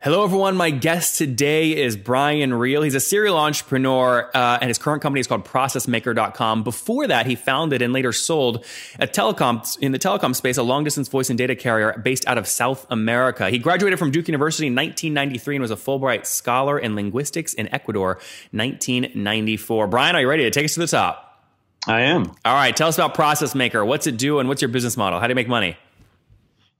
Hello, everyone. My guest today is Brian Reale. He's a serial entrepreneur, uh, and his current company is called ProcessMaker.com. Before that, he founded and later sold a telecom in the telecom space, a long distance voice and data carrier based out of South America. He graduated from Duke University in 1993 and was a Fulbright scholar in linguistics in Ecuador, 1994. Brian, are you ready to take us to the top? I am. All right. Tell us about Process Maker. What's it do, and what's your business model? How do you make money?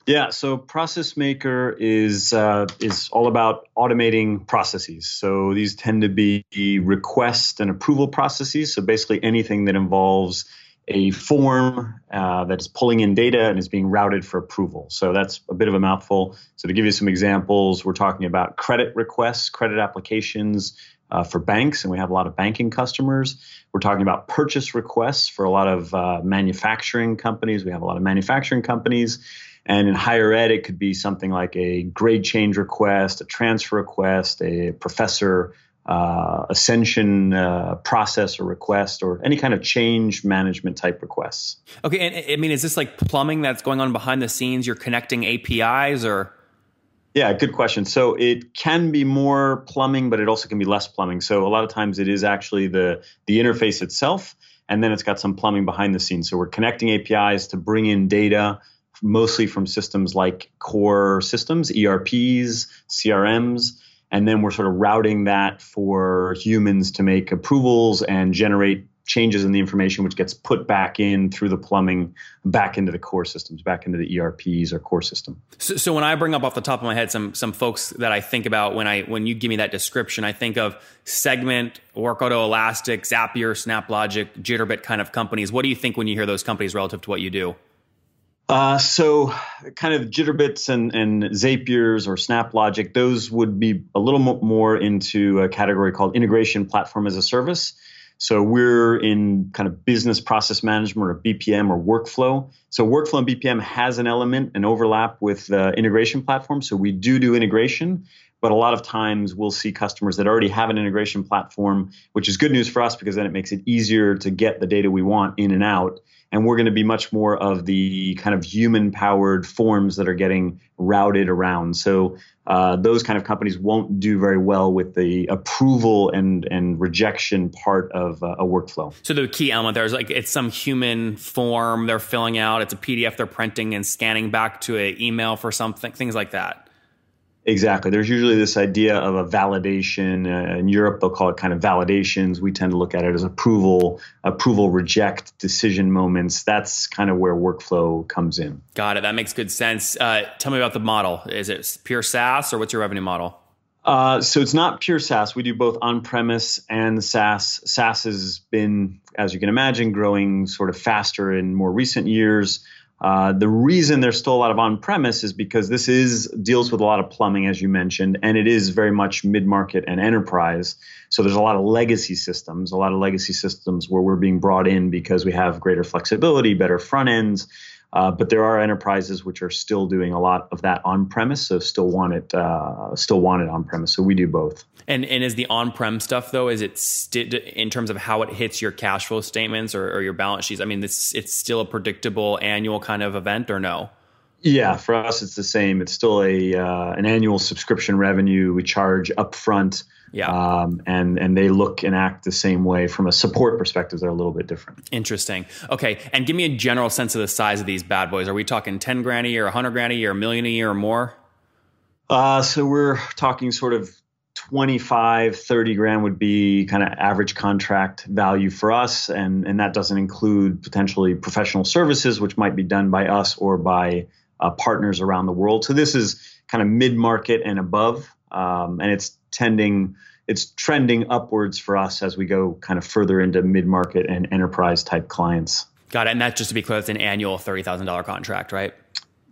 Yeah, so Process Maker is uh, is all about automating processes. So these tend to be request and approval processes. So basically anything that involves a form uh, that is pulling in data and is being routed for approval. So that's a bit of a mouthful. So to give you some examples, we're talking about credit requests, credit applications uh, for banks, and we have a lot of banking customers. We're talking about purchase requests for a lot of uh, manufacturing companies. We have a lot of manufacturing companies. And in higher ed, it could be something like a grade change request, a transfer request, a professor uh, ascension uh, process or request, or any kind of change management type requests. Okay, and I mean, is this like plumbing that's going on behind the scenes? You're connecting APIs, or yeah, good question. So it can be more plumbing, but it also can be less plumbing. So a lot of times it is actually the the interface itself, and then it's got some plumbing behind the scenes. So we're connecting APIs to bring in data mostly from systems like core systems, ERPs, CRMs, and then we're sort of routing that for humans to make approvals and generate changes in the information which gets put back in through the plumbing back into the core systems back into the erps or core system. So, so, when i bring up off the top of my head some some folks that i think about when i when you give me that description i think of segment Workato elastic zapier snaplogic jitterbit kind of companies. What do you think when you hear those companies relative to what you do uh, so, kind of Jitterbits and, and Zapiers or SnapLogic, those would be a little more into a category called integration platform as a service. So we're in kind of business process management or BPM or workflow. So workflow and BPM has an element, an overlap with the integration platform. So we do do integration, but a lot of times we'll see customers that already have an integration platform, which is good news for us because then it makes it easier to get the data we want in and out and we're going to be much more of the kind of human powered forms that are getting routed around. So uh, those kind of companies won't do very well with the approval and and rejection part of uh, a workflow. So the key element there is like it's some human form they're filling out. It's a pdf they're printing and scanning back to an email for something things like that Exactly. There's usually this idea of a validation. Uh, in Europe, they'll call it kind of validations. We tend to look at it as approval, approval, reject, decision moments. That's kind of where workflow comes in. Got it. That makes good sense. Uh, tell me about the model. Is it pure SaaS or what's your revenue model? Uh, so it's not pure SaaS. We do both on-premise and SaaS. SaaS has been, as you can imagine, growing sort of faster in more recent years. Uh, the reason there's still a lot of on-premise is because this is deals with a lot of plumbing, as you mentioned, and it is very much mid-market and enterprise. So there's a lot of legacy systems, a lot of legacy systems where we're being brought in because we have greater flexibility, better front ends, uh, but there are enterprises which are still doing a lot of that on premise, so still want it, uh, still want it on premise. So we do both. And and is the on prem stuff though? Is it st- in terms of how it hits your cash flow statements or, or your balance sheets? I mean, this it's still a predictable annual kind of event, or no? Yeah, for us it's the same. It's still a uh, an annual subscription revenue. We charge upfront. Yeah. Um, and and they look and act the same way from a support perspective. They're a little bit different. Interesting. Okay, and give me a general sense of the size of these bad boys. Are we talking ten grand a year, hundred grand a year, a million a year, or more? Uh, so we're talking sort of 25 30 grand would be kind of average contract value for us and and that doesn't include potentially professional services which might be done by us or by uh, partners around the world. So this is kind of mid market and above, um, and it's tending it's trending upwards for us as we go kind of further into mid market and enterprise type clients. Got it. And that's just to be clear, it's an annual thirty thousand dollar contract, right?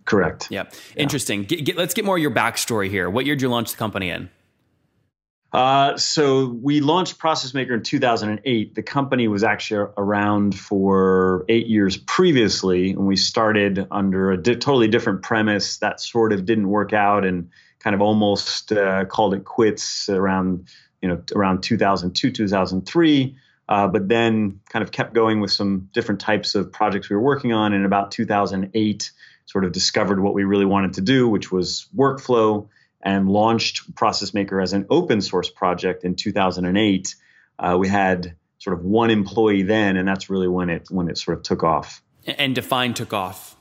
Correct. Yep. Yeah. Interesting. Get, get, let's get more of your backstory here. What year did you launch the company in? Uh, so we launched Process Maker in 2008. The company was actually around for eight years previously, and we started under a di- totally different premise that sort of didn't work out, and kind of almost uh, called it quits around you know around 2002 2003. Uh, but then kind of kept going with some different types of projects we were working on. In about 2008, sort of discovered what we really wanted to do, which was workflow and launched Process Maker as an open source project in 2008. Uh, we had sort of one employee then, and that's really when it when it sort of took off. And Define took off.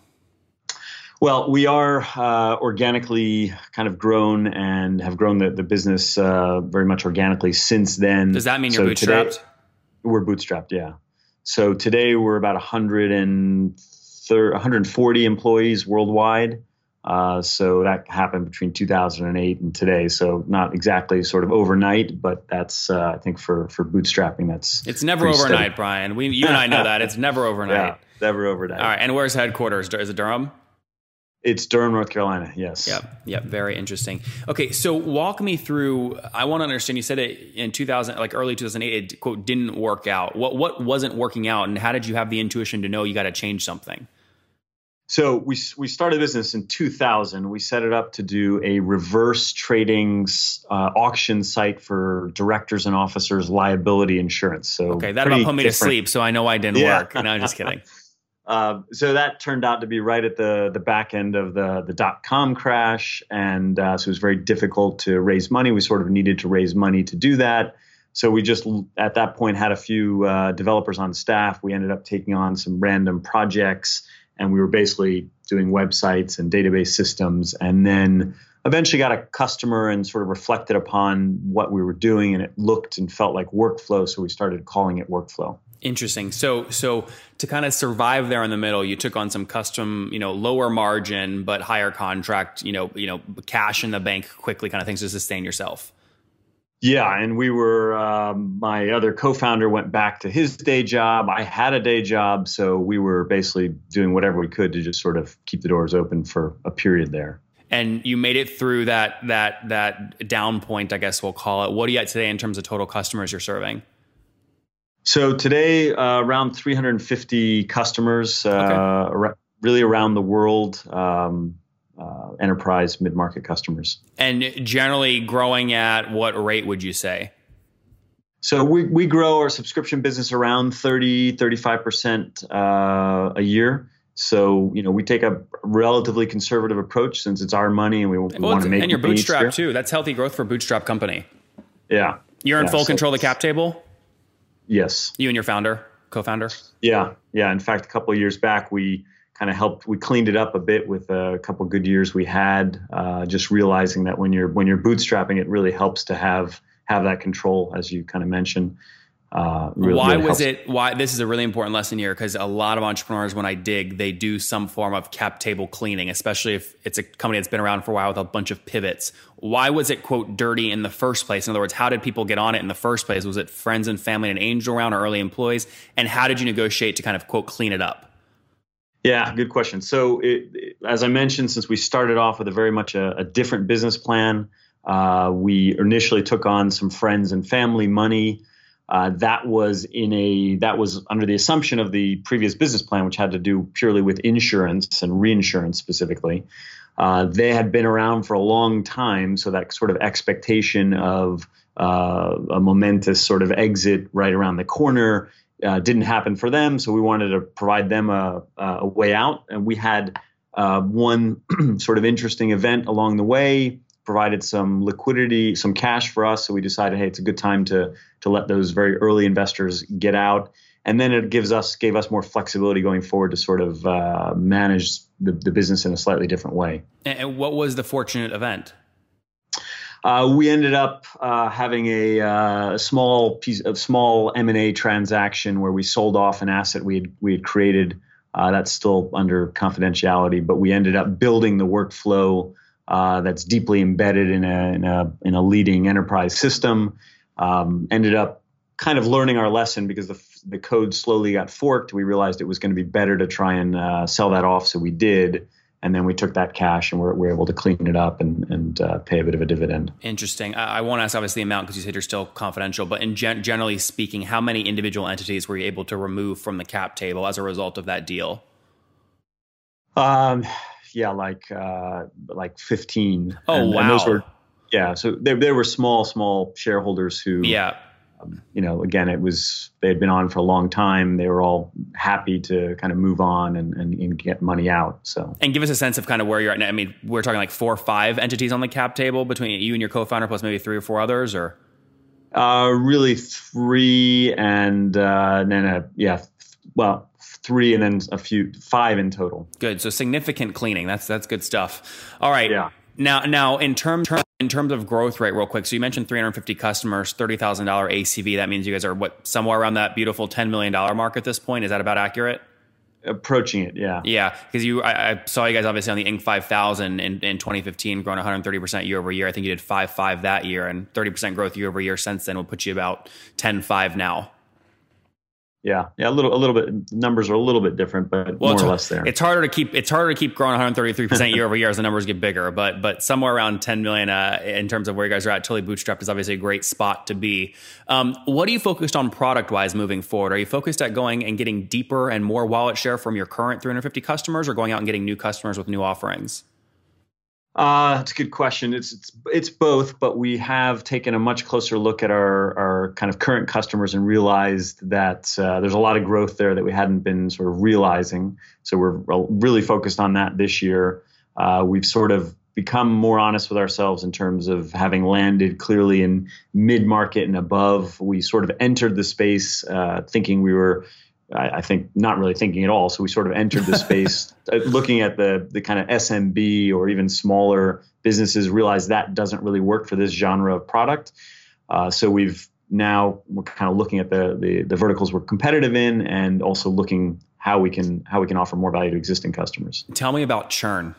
Well, we are uh, organically kind of grown and have grown the, the business uh, very much organically since then. Does that mean you're bootstrapped? Today, we're bootstrapped, yeah. So today we're about 130, 140 employees worldwide. Uh, so that happened between 2008 and today. So not exactly sort of overnight, but that's uh, I think for for bootstrapping, that's it's never overnight, steady. Brian. We you and I know that it's never overnight. Yeah, never overnight. All right, and where's headquarters? Is it Durham? It's Durham, North Carolina. Yes. Yep. Yep. Very interesting. Okay, so walk me through. I want to understand. You said it in 2000, like early 2008, it quote didn't work out. What what wasn't working out, and how did you have the intuition to know you got to change something? So we we started a business in 2000. We set it up to do a reverse trading uh, auction site for directors and officers liability insurance. So okay, that about put me different. to sleep. So I know I didn't yeah. work. No, I'm just kidding. Uh, so that turned out to be right at the the back end of the the dot com crash, and uh, so it was very difficult to raise money. We sort of needed to raise money to do that. So we just at that point had a few uh, developers on staff. We ended up taking on some random projects and we were basically doing websites and database systems and then eventually got a customer and sort of reflected upon what we were doing and it looked and felt like workflow so we started calling it workflow. Interesting. So so to kind of survive there in the middle you took on some custom you know lower margin but higher contract you know you know cash in the bank quickly kind of things to sustain yourself yeah, and we were. Um, my other co-founder went back to his day job. I had a day job, so we were basically doing whatever we could to just sort of keep the doors open for a period there. And you made it through that that that down point, I guess we'll call it. What are you at today in terms of total customers you're serving? So today, uh, around 350 customers, uh, okay. really around the world. Um, uh, enterprise mid market customers. And generally growing at what rate would you say? So we, we grow our subscription business around 30, 35% uh, a year. So, you know, we take a relatively conservative approach since it's our money and we, we well, want to make And you're bootstrapped too. That's healthy growth for bootstrap company. Yeah. You're in yeah, full so control of the cap table? Yes. You and your founder, co-founder? Yeah. Yeah. In fact, a couple of years back, we kind of helped. We cleaned it up a bit with a couple good years we had. Uh, just realizing that when you're when you're bootstrapping, it really helps to have have that control, as you kind of mentioned. Uh, really, why really was it? Why this is a really important lesson here because a lot of entrepreneurs, when I dig, they do some form of cap table cleaning, especially if it's a company that's been around for a while with a bunch of pivots. Why was it quote dirty in the first place? In other words, how did people get on it in the first place? Was it friends and family and angel round or early employees? And how did you negotiate to kind of quote clean it up? Yeah, good question. So, it, it, as I mentioned, since we started off with a very much a, a different business plan, uh, we initially took on some friends and family money. Uh, that was in a that was under the assumption of the previous business plan, which had to do purely with insurance and reinsurance specifically. Uh, they had been around for a long time, so that sort of expectation of uh, a momentous sort of exit right around the corner uh, didn't happen for them, so we wanted to provide them a, a way out. And we had uh, one sort of interesting event along the way, provided some liquidity, some cash for us. So we decided, hey, it's a good time to to let those very early investors get out. And then it gives us gave us more flexibility going forward to sort of uh, manage the, the business in a slightly different way. And what was the fortunate event? Uh, we ended up uh, having a, uh, small piece of small M and A transaction where we sold off an asset we had we had created Uh, that's still under confidentiality, but we ended up building the workflow uh, that's deeply embedded in a, in a, in a leading enterprise system. Um, ended up kind of learning our lesson because the, the code slowly got forked. We realized it was going to be better to try and uh, sell that off, so we did and then we took that cash and we're, we're able to clean it up and, and uh, pay a bit of a dividend. Interesting. I, I won't ask obviously the amount because you said you're still confidential, but in gen- generally speaking, how many individual entities were you able to remove from the cap table as a result of that deal? Um, yeah, like uh, like 15. Oh and, wow. And those were, yeah, so there there were small small shareholders who yeah you know, again, it was they had been on for a long time. They were all happy to kind of move on and, and, and, get money out. So, and give us a sense of kind of where you're at now. I mean, we're talking like four or five entities on the cap table between you and your co-founder, plus maybe three or four others, or uh, really three, and, uh, and then a, yeah, well, three, and then a few, five in total. Good. So significant cleaning. That's that's good stuff. All right. Yeah. Now, now in terms in terms of growth rate, real quick. So you mentioned 350 customers, thirty thousand dollar ACV. That means you guys are what somewhere around that beautiful 10 million dollar mark at this point. Is that about accurate? Approaching it, yeah. Yeah, because you, I, I, saw you guys obviously on the Inc. 5000 in, in 2015, growing 130 percent year over year. I think you did five five that year, and 30 percent growth year over year since then will put you about 10 5 now. Yeah, yeah, a little, a little bit. Numbers are a little bit different, but well, more or less there. It's harder to keep. It's harder to keep growing 133 percent year over year as the numbers get bigger. But but somewhere around 10 million uh, in terms of where you guys are at, totally bootstrapped is obviously a great spot to be. Um, what are you focused on product wise moving forward? Are you focused at going and getting deeper and more wallet share from your current 350 customers, or going out and getting new customers with new offerings? Uh, that's a good question. It's, it's it's both, but we have taken a much closer look at our our kind of current customers and realized that uh, there's a lot of growth there that we hadn't been sort of realizing. So we're really focused on that this year. Uh, we've sort of become more honest with ourselves in terms of having landed clearly in mid market and above. We sort of entered the space uh, thinking we were I, I, think not really thinking at all. So we sort of entered the space uh, looking at the the kind of SMB or even smaller businesses, realized that doesn't really work for this genre of product. Uh, so we've now we're kind of looking at the, the the verticals we're competitive in, and also looking how we can how we can offer more value to existing customers. Tell me about churn.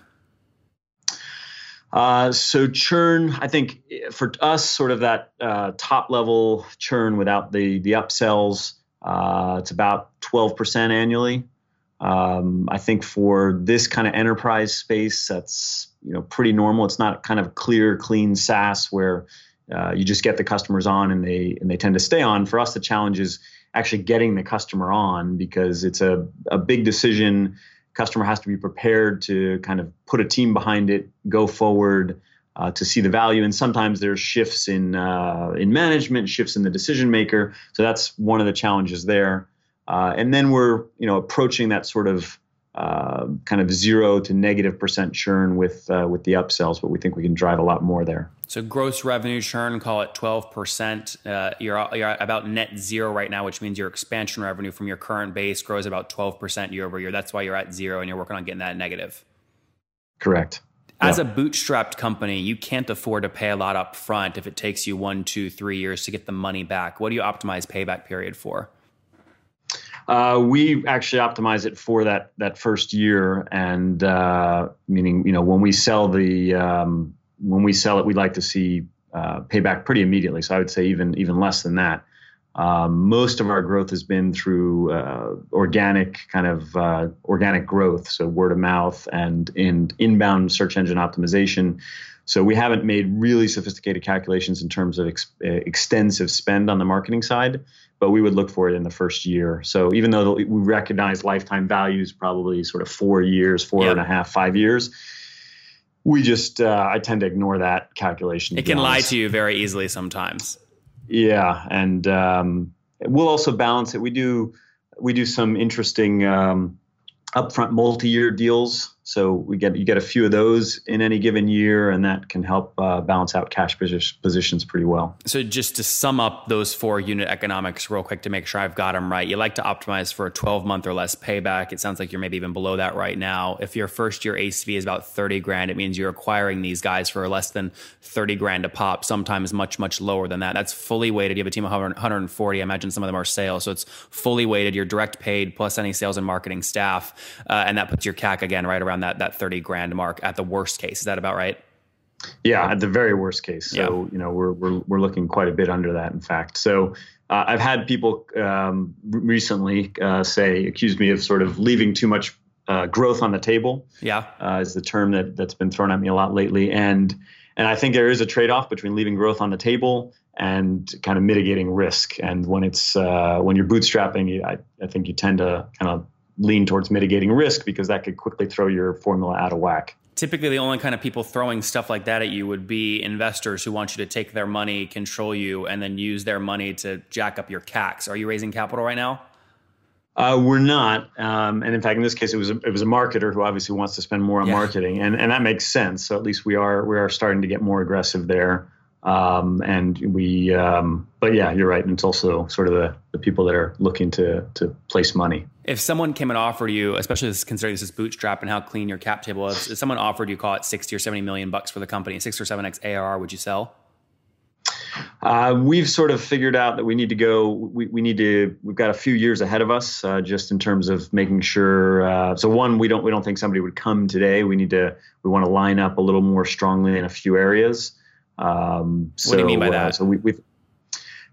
Uh, so churn, I think for us, sort of that uh, top level churn without the the upsells uh, it's about 12% annually. Um, I think for this kind of enterprise space, that's you know pretty normal. It's not kind of clear, clean SaaS where uh, you just get the customers on and they and they tend to stay on. For us, the challenge is actually getting the customer on because it's a, a big decision. Customer has to be prepared to kind of put a team behind it, go forward uh, to see the value. And sometimes there's shifts in uh, in management, shifts in the decision maker. So that's one of the challenges there. Uh, and then we're you know approaching that sort of uh, kind of zero to negative percent churn with uh, with the upsells, but we think we can drive a lot more there. So gross revenue churn, call it twelve percent. Uh, you're you're about net zero right now, which means your expansion revenue from your current base grows about twelve percent year over year. That's why you're at zero, and you're working on getting that negative. Correct. As a bootstrapped company, you can't afford to pay a lot up front if it takes you one, two, three years to get the money back. What do you optimize payback period for? Uh, we actually optimize it for that that first year, and uh, meaning you know when we sell the um, when we sell it, we'd like to see uh, payback pretty immediately. So I would say even even less than that. Um, most of our growth has been through uh, organic kind of uh, organic growth, so word of mouth and in inbound search engine optimization. So we haven't made really sophisticated calculations in terms of ex- uh, extensive spend on the marketing side, but we would look for it in the first year. So even though we recognize lifetime values, probably sort of four years, four and a half, five years. We just, uh, I tend to ignore that calculation. It can lie to you very easily sometimes. Yeah, and um, we'll also balance it. We do we do some interesting um, upfront multi-year deals. So we get you get a few of those in any given year, and that can help uh, balance out cash positions pretty well. So just to sum up those four unit economics real quick to make sure I've got them right, you like to optimize for a 12 month or less payback. It sounds like you're maybe even below that right now. If your first year ACV is about 30 grand, it means you're acquiring these guys for less than 30 grand a pop. Sometimes much much lower than that. That's fully weighted. You have a team of 140. I imagine some of them are sales, so it's fully weighted. You're direct paid plus any sales and marketing staff, uh, and that puts your CAC again right around around that that 30 grand mark at the worst case. Is that about right? Yeah, at the very worst case. So, yeah. you know, we're, we're, we're looking quite a bit under that, in fact. So, uh, I've had people um, recently uh, say, accuse me of sort of leaving too much uh, growth on the table. Yeah, uh, is the term that that's been thrown at me a lot lately, and and I think there is a trade off between leaving growth on the table and kind of mitigating risk. And when it's uh, when you're bootstrapping, I, I think you tend to kind of lean towards mitigating risk because that could quickly throw your formula out of whack. Typically, the only kind of people throwing stuff like that at you would be investors who want you to take their money, control you, and then use their money to jack up your CACs. Are you raising capital right now? Uh, we're not, um, and in fact, in this case, it was a, it was a marketer who obviously wants to spend more on yeah. marketing, and and that makes sense. So at least we are we are starting to get more aggressive there. Um, and we, um, but yeah, you're right. And it's also sort of the, the people that are looking to to place money. If someone came and offered you, especially considering this is bootstrap and how clean your cap table is, if someone offered you, call it sixty or seventy million bucks for the company, six or seven x ARR, would you sell? Uh, we've sort of figured out that we need to go. We, we need to. We've got a few years ahead of us, uh, just in terms of making sure. Uh, so one, we don't we don't think somebody would come today. We need to. We want to line up a little more strongly in a few areas. Um, so, what do you mean by uh, that? so we, we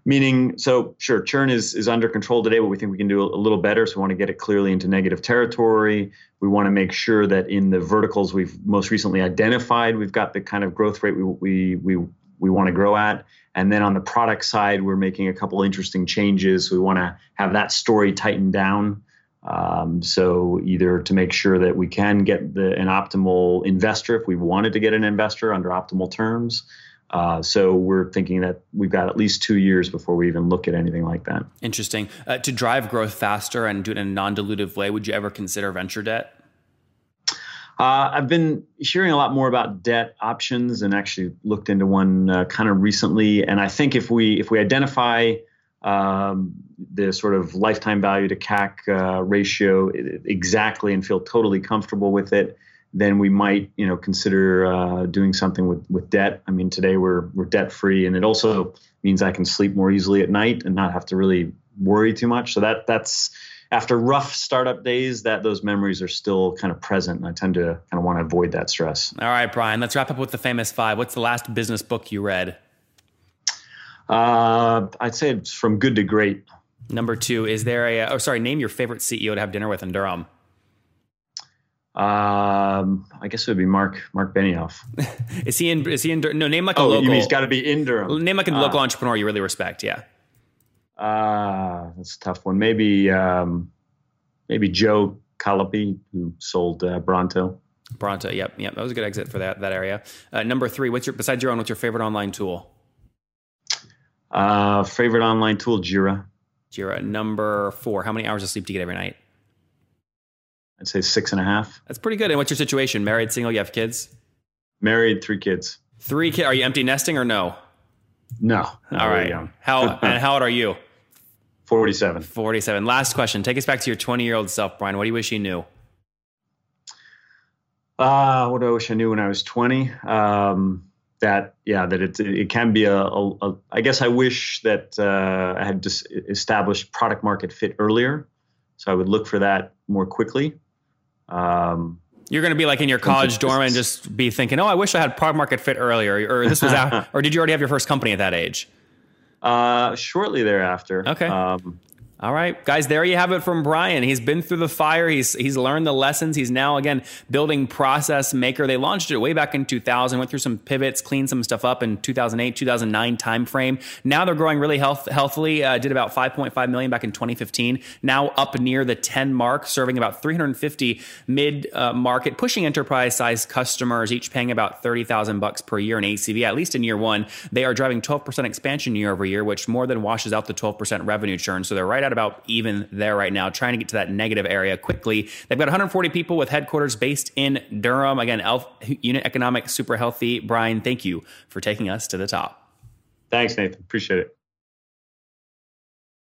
meaning so sure churn is is under control today but we think we can do a, a, little better. So we want to get it clearly into negative territory. We want to make sure that in the verticals we've most recently identified we've got the kind of growth rate we we we, we want to grow at. And then on the product side we're making a couple interesting changes. We want to have that story tightened down um, so either to make sure that we can get the, an optimal investor if we wanted to get an investor under optimal terms uh, so we're thinking that we've got at least two years before we even look at anything like that. Interesting. Uh, to drive growth faster and do it in a non-dilutive way, would you ever consider venture debt? Uh, I've been hearing a lot more about debt options, and actually looked into one uh, kind of recently. And I think if we if we identify um, the sort of lifetime value to CAC uh, ratio exactly and feel totally comfortable with it, then we might you know consider uh, doing something with with debt. I mean, today we're we're debt free, and it also means I can sleep more easily at night and not have to really worry too much. So that that's after rough startup days, that those memories are still kind of present, and I tend to kind of want to avoid that stress. All right, Brian, let's wrap up with the famous five. What's the last business book you read? Uh, I'd say it's from good to great. Number two, is there a? Oh, sorry. Name your favorite CEO to have dinner with in Durham. Um, I guess it would be Mark Mark Benioff. is he in? Is he in? No, name like a oh, local. You mean he's got to be in Durham. Name like a uh, local entrepreneur you really respect. Yeah. Uh, that's a tough one. Maybe um, maybe Joe Colopy, who sold uh, Bronto. Bronto. Yep. Yep. That was a good exit for that that area. Uh, number three. What's your besides your own? What's your favorite online tool? Uh, favorite online tool, Jira. Jira. Number four. How many hours of sleep do you get every night? I'd say six and a half. That's pretty good. And what's your situation? Married, single? You have kids? Married, three kids. Three kids. Are you empty nesting or no? No. All right. Young. How and how old are you? Forty-seven. Forty-seven. Last question. Take us back to your twenty-year-old self, Brian. What do you wish you knew? Uh, what do I wish I knew when I was twenty? Um, that yeah, that it it can be a. a, a I guess I wish that uh, I had just established product market fit earlier, so I would look for that more quickly. Um, You're going to be like in your college dorm and just be thinking, "Oh, I wish I had product market fit earlier," or this was, out, or did you already have your first company at that age? Uh, shortly thereafter. Okay. Um, all right, guys, there you have it from Brian. He's been through the fire. He's he's learned the lessons. He's now again building Process Maker. They launched it way back in 2000, went through some pivots, cleaned some stuff up in 2008, 2009 timeframe. Now they're growing really health, healthily. Uh, did about 5.5 million back in 2015. Now up near the 10 mark, serving about 350 mid uh, market, pushing enterprise size customers, each paying about 30,000 bucks per year in ACV. At least in year one, they are driving 12% expansion year over year, which more than washes out the 12% revenue churn. So they're right at about even there right now, trying to get to that negative area quickly. They've got 140 people with headquarters based in Durham. Again, Elf Unit Economic, super healthy. Brian, thank you for taking us to the top. Thanks, Nathan. Appreciate it.